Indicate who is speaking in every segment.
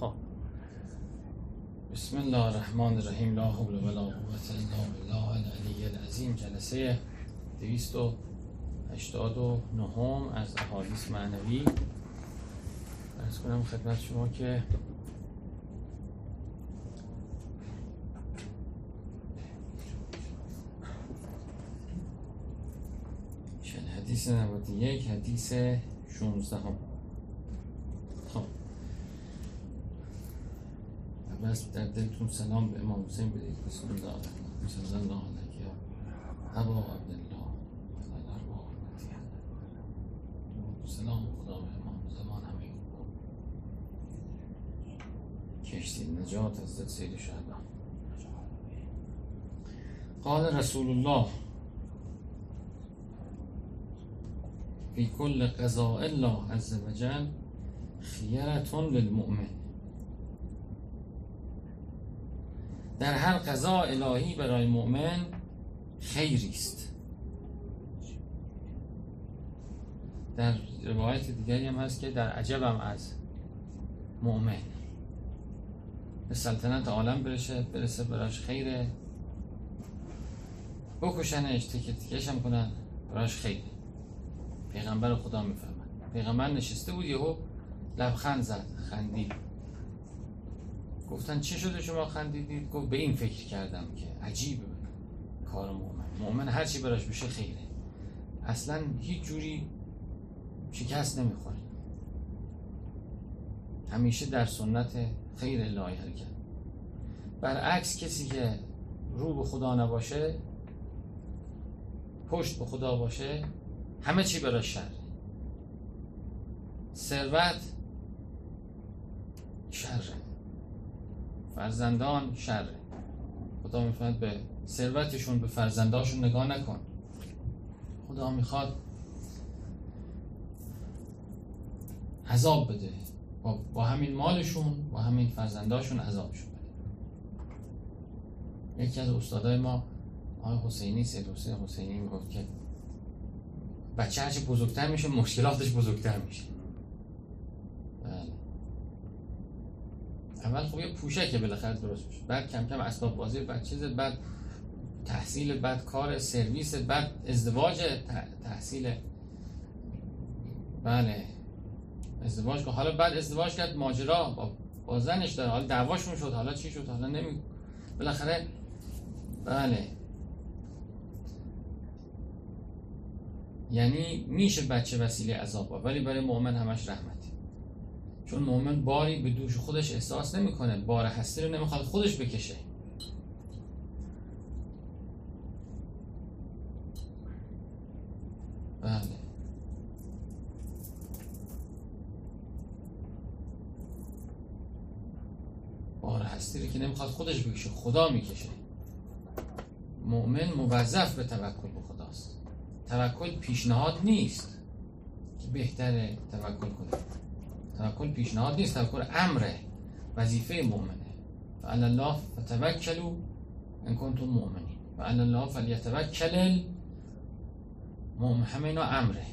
Speaker 1: خب. بسم الله الرحمن الرحیم. لا حول ولا قوة الا بالله العلی العظیم. جلسه 289 از احادیث معنوی. ارز کنم خدمت شما که حدیث 91 حدیث 16 هم خب. بس در دلتون سلام به امام حسین بدید بسم الله صلی الله علیه ابا عبدالله. سلام خدا به امام. زمان همه کشتی نجات از سید شهدان قال رسول الله فی کل قضاء الله عز وجل خیرتون للمؤمن. در هر قضا الهی برای مؤمن خیری است در روایت دیگری هم هست که در عجبم از مؤمن. به سلطنت عالم برشه برسه براش خیره. بکشنش تکه هم کنن براش خیره پیغمبر خدا می‌فهمن پیغمبر نشسته بود یهو لبخند زد خندید. گفتن چه شده شما خندیدید؟ گفت به این فکر کردم که عجیبه. کار مؤمن. مؤمن هر چی براش بشه خیره. اصلا هیچ جوری شکست نمی‌خوره. همیشه در سنت خیر الهی حرکت. برعکس کسی که رو به خدا نباشه پشت به خدا باشه همه چی برای شر. ثروت شره. فرزندان شره خدا می‌فهمد به ثروتشون به فرزنداشون نگاه نکن. خدا می‌خواد عذاب بده. با, با همین مالشون با همین فرزنداشون عذابشون بده. یکی از استادای ما آقای حسینی سید حسین حسینی می‌گفت که بچه هرچی بزرگتر میشه مشکلاتش بزرگتر میشه. بله. اول خب یه پوشه که بالاخره درست میشه. بعد کم کم اسباب بازی بعد چیز بعد تحصیل بعد کار سرویس بعد ازدواج تحصیل. بله. ازدواج که حالا بعد ازدواج کرد ماجرا. با, با زنش داره. حالا دعواشون شد. حالا چی شد؟ حالا نمی بالاخره بله. یعنی میشه بچه وسیله عذاب ولی برای مؤمن همش رحمته چون مؤمن باری به دوش خودش احساس نمی‌کنه بار هستی رو نمی‌خواد خودش بکشه. بله. بار هستی رو که نمی‌خواد خودش بکشه خدا می‌کشه. مؤمن موظف به توکل به خداست. توکل پیشنهاد نیست که بهتره توکل کنید توکل پیشنهاد نیست. توکل امره وظیفه مؤمنه. فعل الله فتوکلوا ان کنتم مؤمنین. فعل الله فلیتوکل المؤمن. همه اینا امره.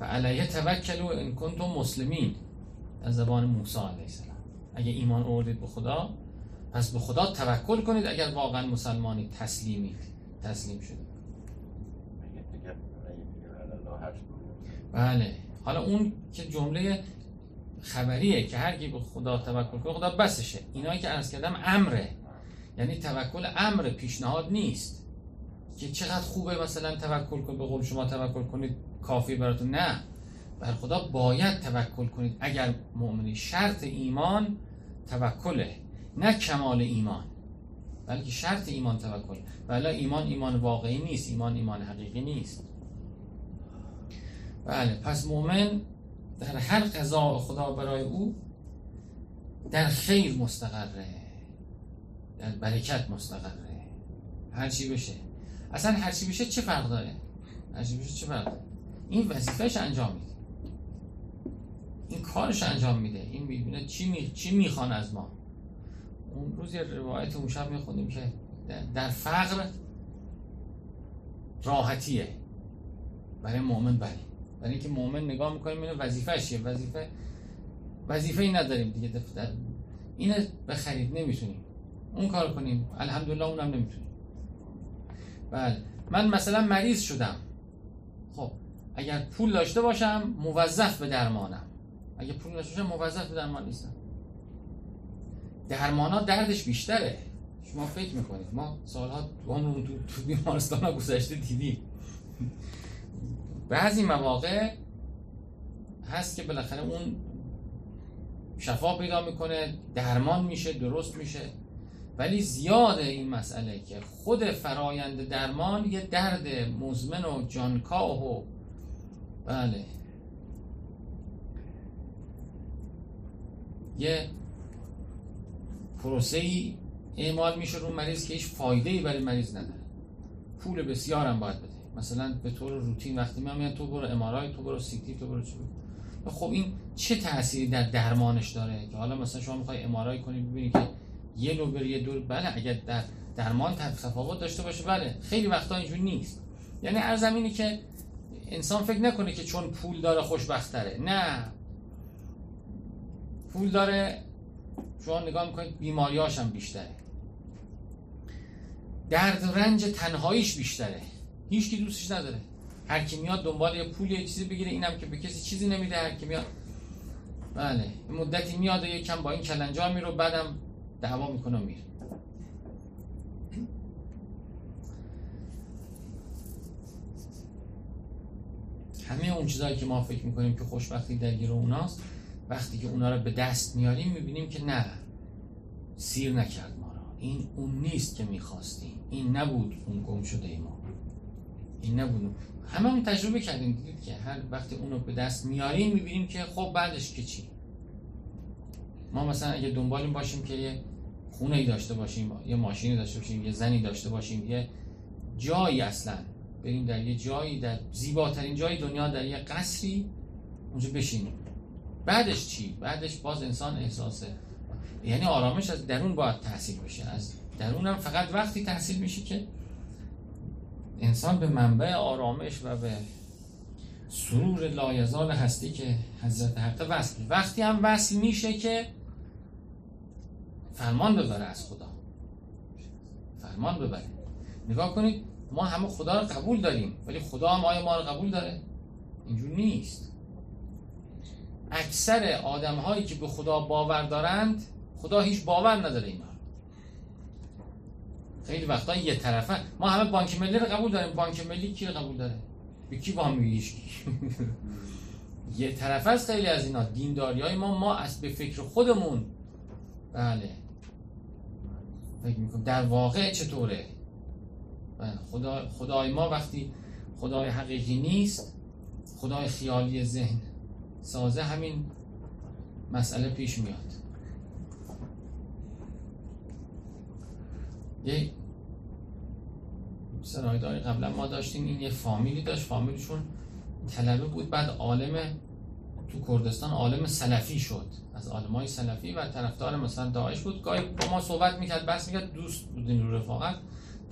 Speaker 1: فعلیه توکلوا ان کنتم مسلمین. از زبان موسی علیه السلام. اگه ایمان آوردید به خدا پس به خدا توکل کنید اگر واقعا مسلمانی تسلیمید تسلیم شدید بله. حالا اون که جمله خبریه که هر کی به خدا توکل کنه خدا بسشه. اینایی که عرض کردم امره. یعنی توکل امر پیشنهاد نیست. که چقدر خوبه مثلا توکل کن به قول شما توکل کنید کافی براتون. نه. بر خدا باید توکل کنید. اگر مؤمنی شرط ایمان توکله نه کمال ایمان. بلکه شرط ایمان توکل ولی ایمان ایمان واقعی نیست. ایمان ایمان حقیقی نیست. بله پس مؤمن در هر قضا خدا برای او در خیر مستقره در برکت مستقره. هر چی بشه. اصلا هر چی بشه چه فرق داره؟ هر چی بشه چه فرق داره؟ این وظیفهش انجام میده. این کارش انجام میده. این می‌بینه چی می... چی می‌خوان از ما. اون روز یه روایت اون شب می‌خونیم که در فقر راحتیه. برای مؤمن بله برای اینکه مؤمن نگاه می‌کنه می‌بینه وظیفه وظیفه وظیفه ای نداریم دیگه دفتر اینو بخرید نمی‌تونیم. اون کار کنیم. الحمدلله اونم نمی‌تونیم. بله. من مثلا مریض شدم. خب اگر پول داشته باشم موظف به درمانم. اگه پول داشته باشم موظف به درمان نیستم. درمان ها دردش بیشتره. شما فکر می‌کنید. ما سالها عمرمون تو, تو بیمارستان ها گذشته دیدیم. بعضی مواقع هست که بالاخره اون شفا پیدا می‌کنه درمان میشه درست میشه. ولی زیاده این مسئله که خود فرایند درمان یه درد مزمن و جانکاه و بله. یه پروسه ای اعمال میشه رو مریض که هیچ فایده ای برای مریض نداره. پول بسیار هم باید بده. مثلا به طور روتین وقتی من میگم تو برو امارای تو برو سیتی تو برو چی خب این چه تأثیری در درمانش داره؟ که حالا مثلا شما می‌خوای امارای کنی ببینی که یه نوبر یه دور بله اگر در درمان تفاوت داشته باشه بله. خیلی وقتا اینجور نیست. یعنی ارزم اینه که انسان فکر نکنه که چون پول داره خوشبخت تره نه. پول داره شما نگاه می‌کنید بیماریاش هم بیشتره. درد و رنج تنهاییش بیشتره. هیچ کی دوستش نداره. هر کی میاد دنبال یه پول یه چیزی بگیره اینم که به کسی چیزی نمیده. هر کی میاد بله. مدتی میاد و یکم با این کلنجار میرو بعدم دعوا می‌کنه میره. همه اون چیزهایی که ما فکر می‌کنیم که خوشبختی درگیر اوناست وقتی که اونا رو به دست میاریم می‌بینیم که نه سیر نکرد ما را. این اون نیست که می‌خواستیم. این نبود اون گم شده ما. این نبود. همه اون تجربه کردیم. دیدید که هر وقتی اونو به دست میاریم می‌بینیم که خب بعدش که چی؟ ما مثلا اگه دنبالیم باشیم که یه خونه ای داشته باشیم یه ماشینی داشته باشیم یه زنی داشته باشیم یه جایی اصلا بریم در یه جایی در زیباترین جای دنیا در یه قصری اونجا بشینیم. بعدش چی؟ بعدش باز انسان احساسه یعنی آرامش از درون باید تحصیل بشه. از درون هم فقط وقتی تحصیل میشه که انسان به منبع آرامش و به سرور لایزال هستی که حضرت حق وصل وقتی هم وصل میشه که فرمان ببره از خدا. فرمان ببره. نگاه کنید ما همه خدا رو قبول داریم ولی خدا هم آیا ما رو قبول داره؟ اینجور نیست. اکثر آدم هایی که به خدا باور دارند خدا هیچ باور نداره اینا خیلی وقتا یه طرفه. ما همه بانک ملی رو قبول داریم. بانک ملی کی رو قبول داره؟ به کی وام میگیش یه طرفه است خیلی از اینا. دینداری های ما ما از به فکر خودمون. بله. فکر می‌کنم. در واقع چطوره؟ بله. خدا خدای ما وقتی خدای حقیقی نیست خدای خیالی ذهن سازه همین مسئله پیش میاد. یه سرایداری قبلا ما داشتیم این یه فامیلی داشت. فامیلشون طلبه بود. بعد عالم تو کردستان عالم سلفی شد. از های سلفی و طرفدار مثلا داعش بود. گاهی با ما صحبت می‌کرد بس می‌کرد. دوست بودین رو رفاقت.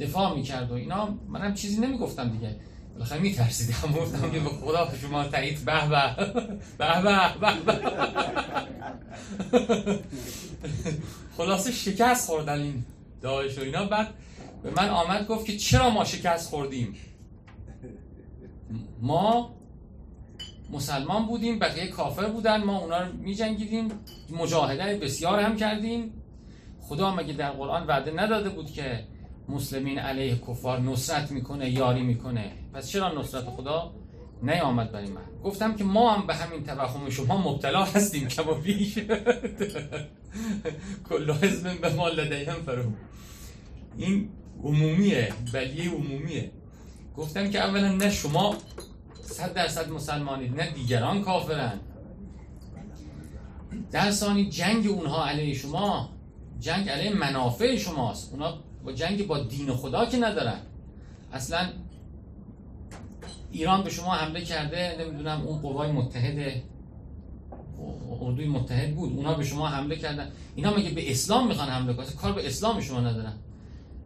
Speaker 1: دفاع می‌کرد و اینا. منم چیزی نمی‌گفتم دیگه. بالاخره میترسیدم. گفتم که به خدا شما تایید. به به به به به. خلاصه شکست خوردن این. داعش و اینا. بعد به من آمد گفت که چرا ما شکست خوردیم؟ ما مسلمان بودیم بقیه کافر بودن ما اونا رو می جنگیدیم مجاهده بسیار هم کردیم. خدا مگه در قرآن وعده نداده بود که مسلمین علیه کفار نصرت می‌کنه یاری می‌کنه؟ پس چرا نصرت خدا؟ نیامد برای من. گفتم که ما هم به همین توهم شما مبتلا هستیم که با بیش کل حزب به ما لدیهم فرو. این عمومیه بلیه عمومیه. گفتم که اولا نه شما صد درصد مسلمانید نه دیگران کافرن. در ثانی جنگ اونها علیه شما جنگ علیه منافع شماست. اونا با جنگ با دین خدا که ندارن. اصلا ایران به شما حمله کرده نمی‌دونم اون قوای متحد اردوی متحد بود اونا به شما حمله کردن. اینا مگه به اسلام می‌خوان حمله کنن؟ کار به اسلام شما ندارن.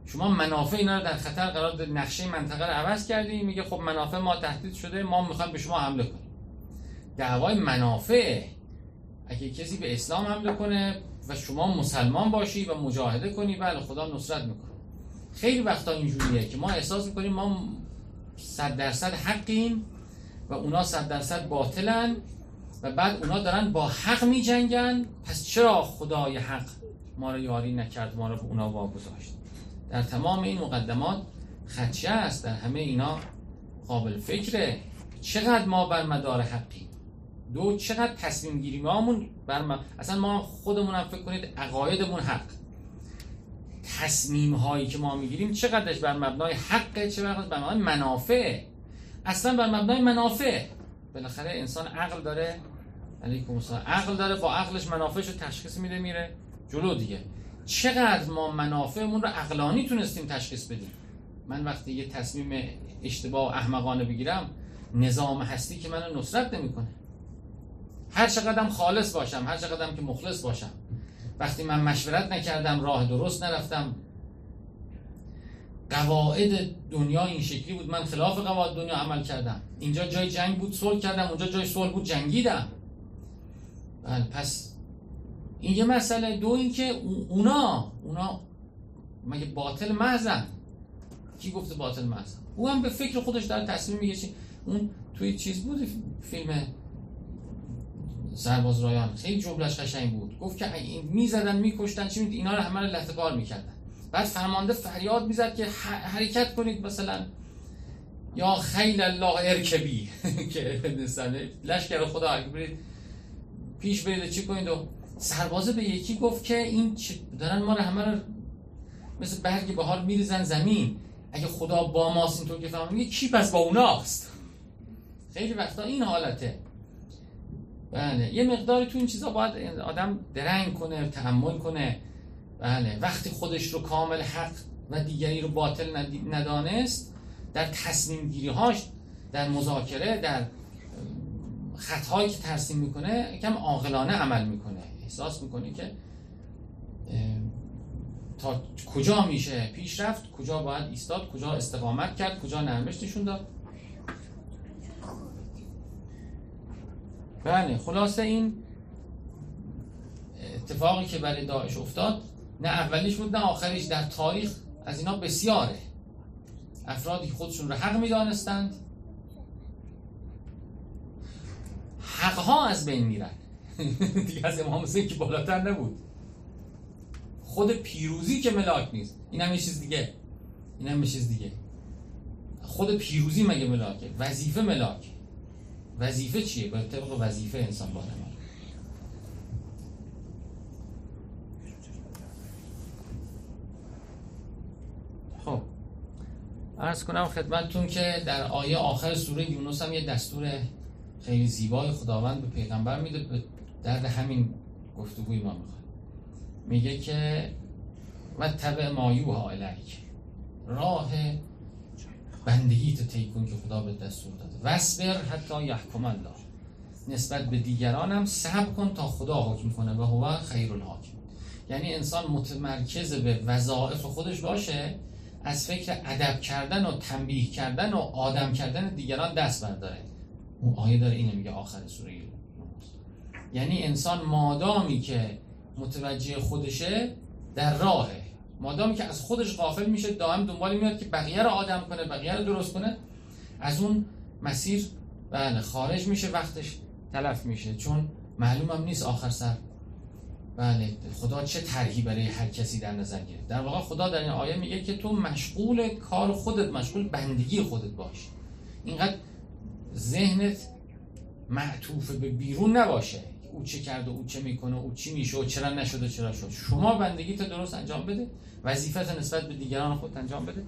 Speaker 1: شما منافع اینا رو در خطر قرار داد نقشه منطقه رو عوض کردی میگه خب منافع ما تهدید شده ما می‌خوایم به شما حمله کنیم. دعوای منافع اگه کسی به اسلام حمله کنه و شما مسلمان باشی و مجاهده کنی بله خدا نصرت می‌کنه. خیلی وقتا اینجوریه که ما احساس می‌کنیم ما صد درصد حقیم و اونا صد درصد باطلن و بعد اونا دارن با حق می جنگن پس چرا خدای حق ما رو یاری نکرد ما رو به اونا واگذاشت؟ در تمام این مقدمات خدشه است در همه اینا قابل فکره. چقدر ما بر مدار حقی دو چقدر تصمیم گیری مامون بر اصلا ما خودمون فکر کنید عقایدمون حق. تصمیم هایی که ما می‌گیریم چقدرش بر مبنای حقه چقدر بر مبنای منافع. اصلا بر مبنای منافع. بالاخره انسان عقل داره علیکم السلام عقل داره با عقلش منافعش رو تشخیص میده میره جلو دیگه. چقدر ما منافعمون رو عقلانی تونستیم تشخیص بدیم؟ من وقتی یه تصمیم اشتباه احمقانه بگیرم نظام هستی که منو نصرت نمی‌کنه. هر چقدرم خالص باشم هر چقدرم که مخلص باشم. وقتی من مشورت نکردم راه درست نرفتم. قواعد دنیا این شکلی بود. من خلاف قواعد دنیا عمل کردم. اینجا جای جنگ بود صلح کردم. اونجا جای صلح بود جنگیدم. بله پس این یه مسئله. دو اینکه اونا اونا مگه باطل محضن؟ کی گفته باطل محضن؟ او هم به فکر خودش داره تصمیم میگه اون توی چیز بود؟ فیلم سرباز رایان خیلی جملش قشنگ بود. گفت که این می‌زدن میکشتن چی اینا رو همه رو لطه‌کار می‌کردن. بعد فرمانده فریاد می‌زد که حرکت کنید مثلا. یا خیل الله ارکبی. که لشکر خدا برید پیش برید چی کنید؟ و سربازه به یکی گفت که این دارن ما رو همه رو مثل برگ بهار میریزن زمین. اگه خدا با ماست اینطور که فهمیم کی پس با اوناست. خیلی وقتا این حالته. بله. یه مقداری تو این چیزا باید آدم درنگ کنه تحمل کنه. بله. وقتی خودش رو کامل حق و دیگری رو باطل ندانست در تصمیم گیری هاش در مذاکره در خطهایی که ترسیم می‌کنه کم عاقلانه عمل می‌کنه. احساس می‌کنه که تا کجا میشه پیش رفت کجا باید ایستاد کجا استقامت کرد کجا نرمش نشون داد. بله خلاصه این اتفاقی که برای داعش افتاد نه اولیش بود نه آخریش در تاریخ از اینا بسیاره. افرادی خودشون رو حق می‌دانستند حقها از بین میرن. دیگه از امام حسین که بالاتر نبود. خود پیروزی که ملاک نیست. این هم یه چیز دیگه. این هم یه چیز دیگه. خود پیروزی مگه ملاکه؟ وظیفه ملاک. وظیفه چیه؟ به طبق وظیفه انسان باید خب. ارز کنم خدمتتون که در آیه آخر سوره یونس هم یه دستور خیلی زیبای خداوند به پیغمبر میده. به درد همین گفتگوی ما می‌خواد. میگه که و تبع مایوها الیک. راه بندگی تو طی کن که خدا به دستور داده. وصبر حتی یحکم الله. نسبت به دیگرانم صبر کن تا خدا حکم کنه و هو خیر الحاکم. یعنی انسان متمرکز به وظایف خودش باشه از فکر ادب کردن و تنبیه کردن و آدم کردن دیگران دست برداره. اون آیه داره اینو میگه آخر سوره یعنی انسان مادامی که متوجه خودشه در راهه. مادامی که از خودش غافل میشه دائم دنبال میاد که بقیه رو آدم کنه بقیه رو درست کنه. از اون مسیر بله خارج میشه وقتش تلف میشه. چون معلومم نیست آخر سر. بله خدا چه طرحی برای هر کسی در نظر گرفت. در واقع خدا در این آیه میگه که تو مشغول کار خودت مشغول بندگی خودت باش. اینقدر ذهنت معطوف به بیرون نباشه. او چه کرده او چه می‌کنه او چی میشه و چرا نشده چرا شد؟ شما بندگی تا درست انجام بده. وظیفت نسبت به دیگران خود انجام بده.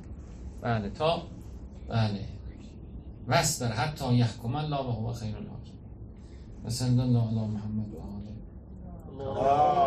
Speaker 1: بله تا بله. وصبر حتی یحکم الله و هو خیر الحاکم و الله محمد و آله.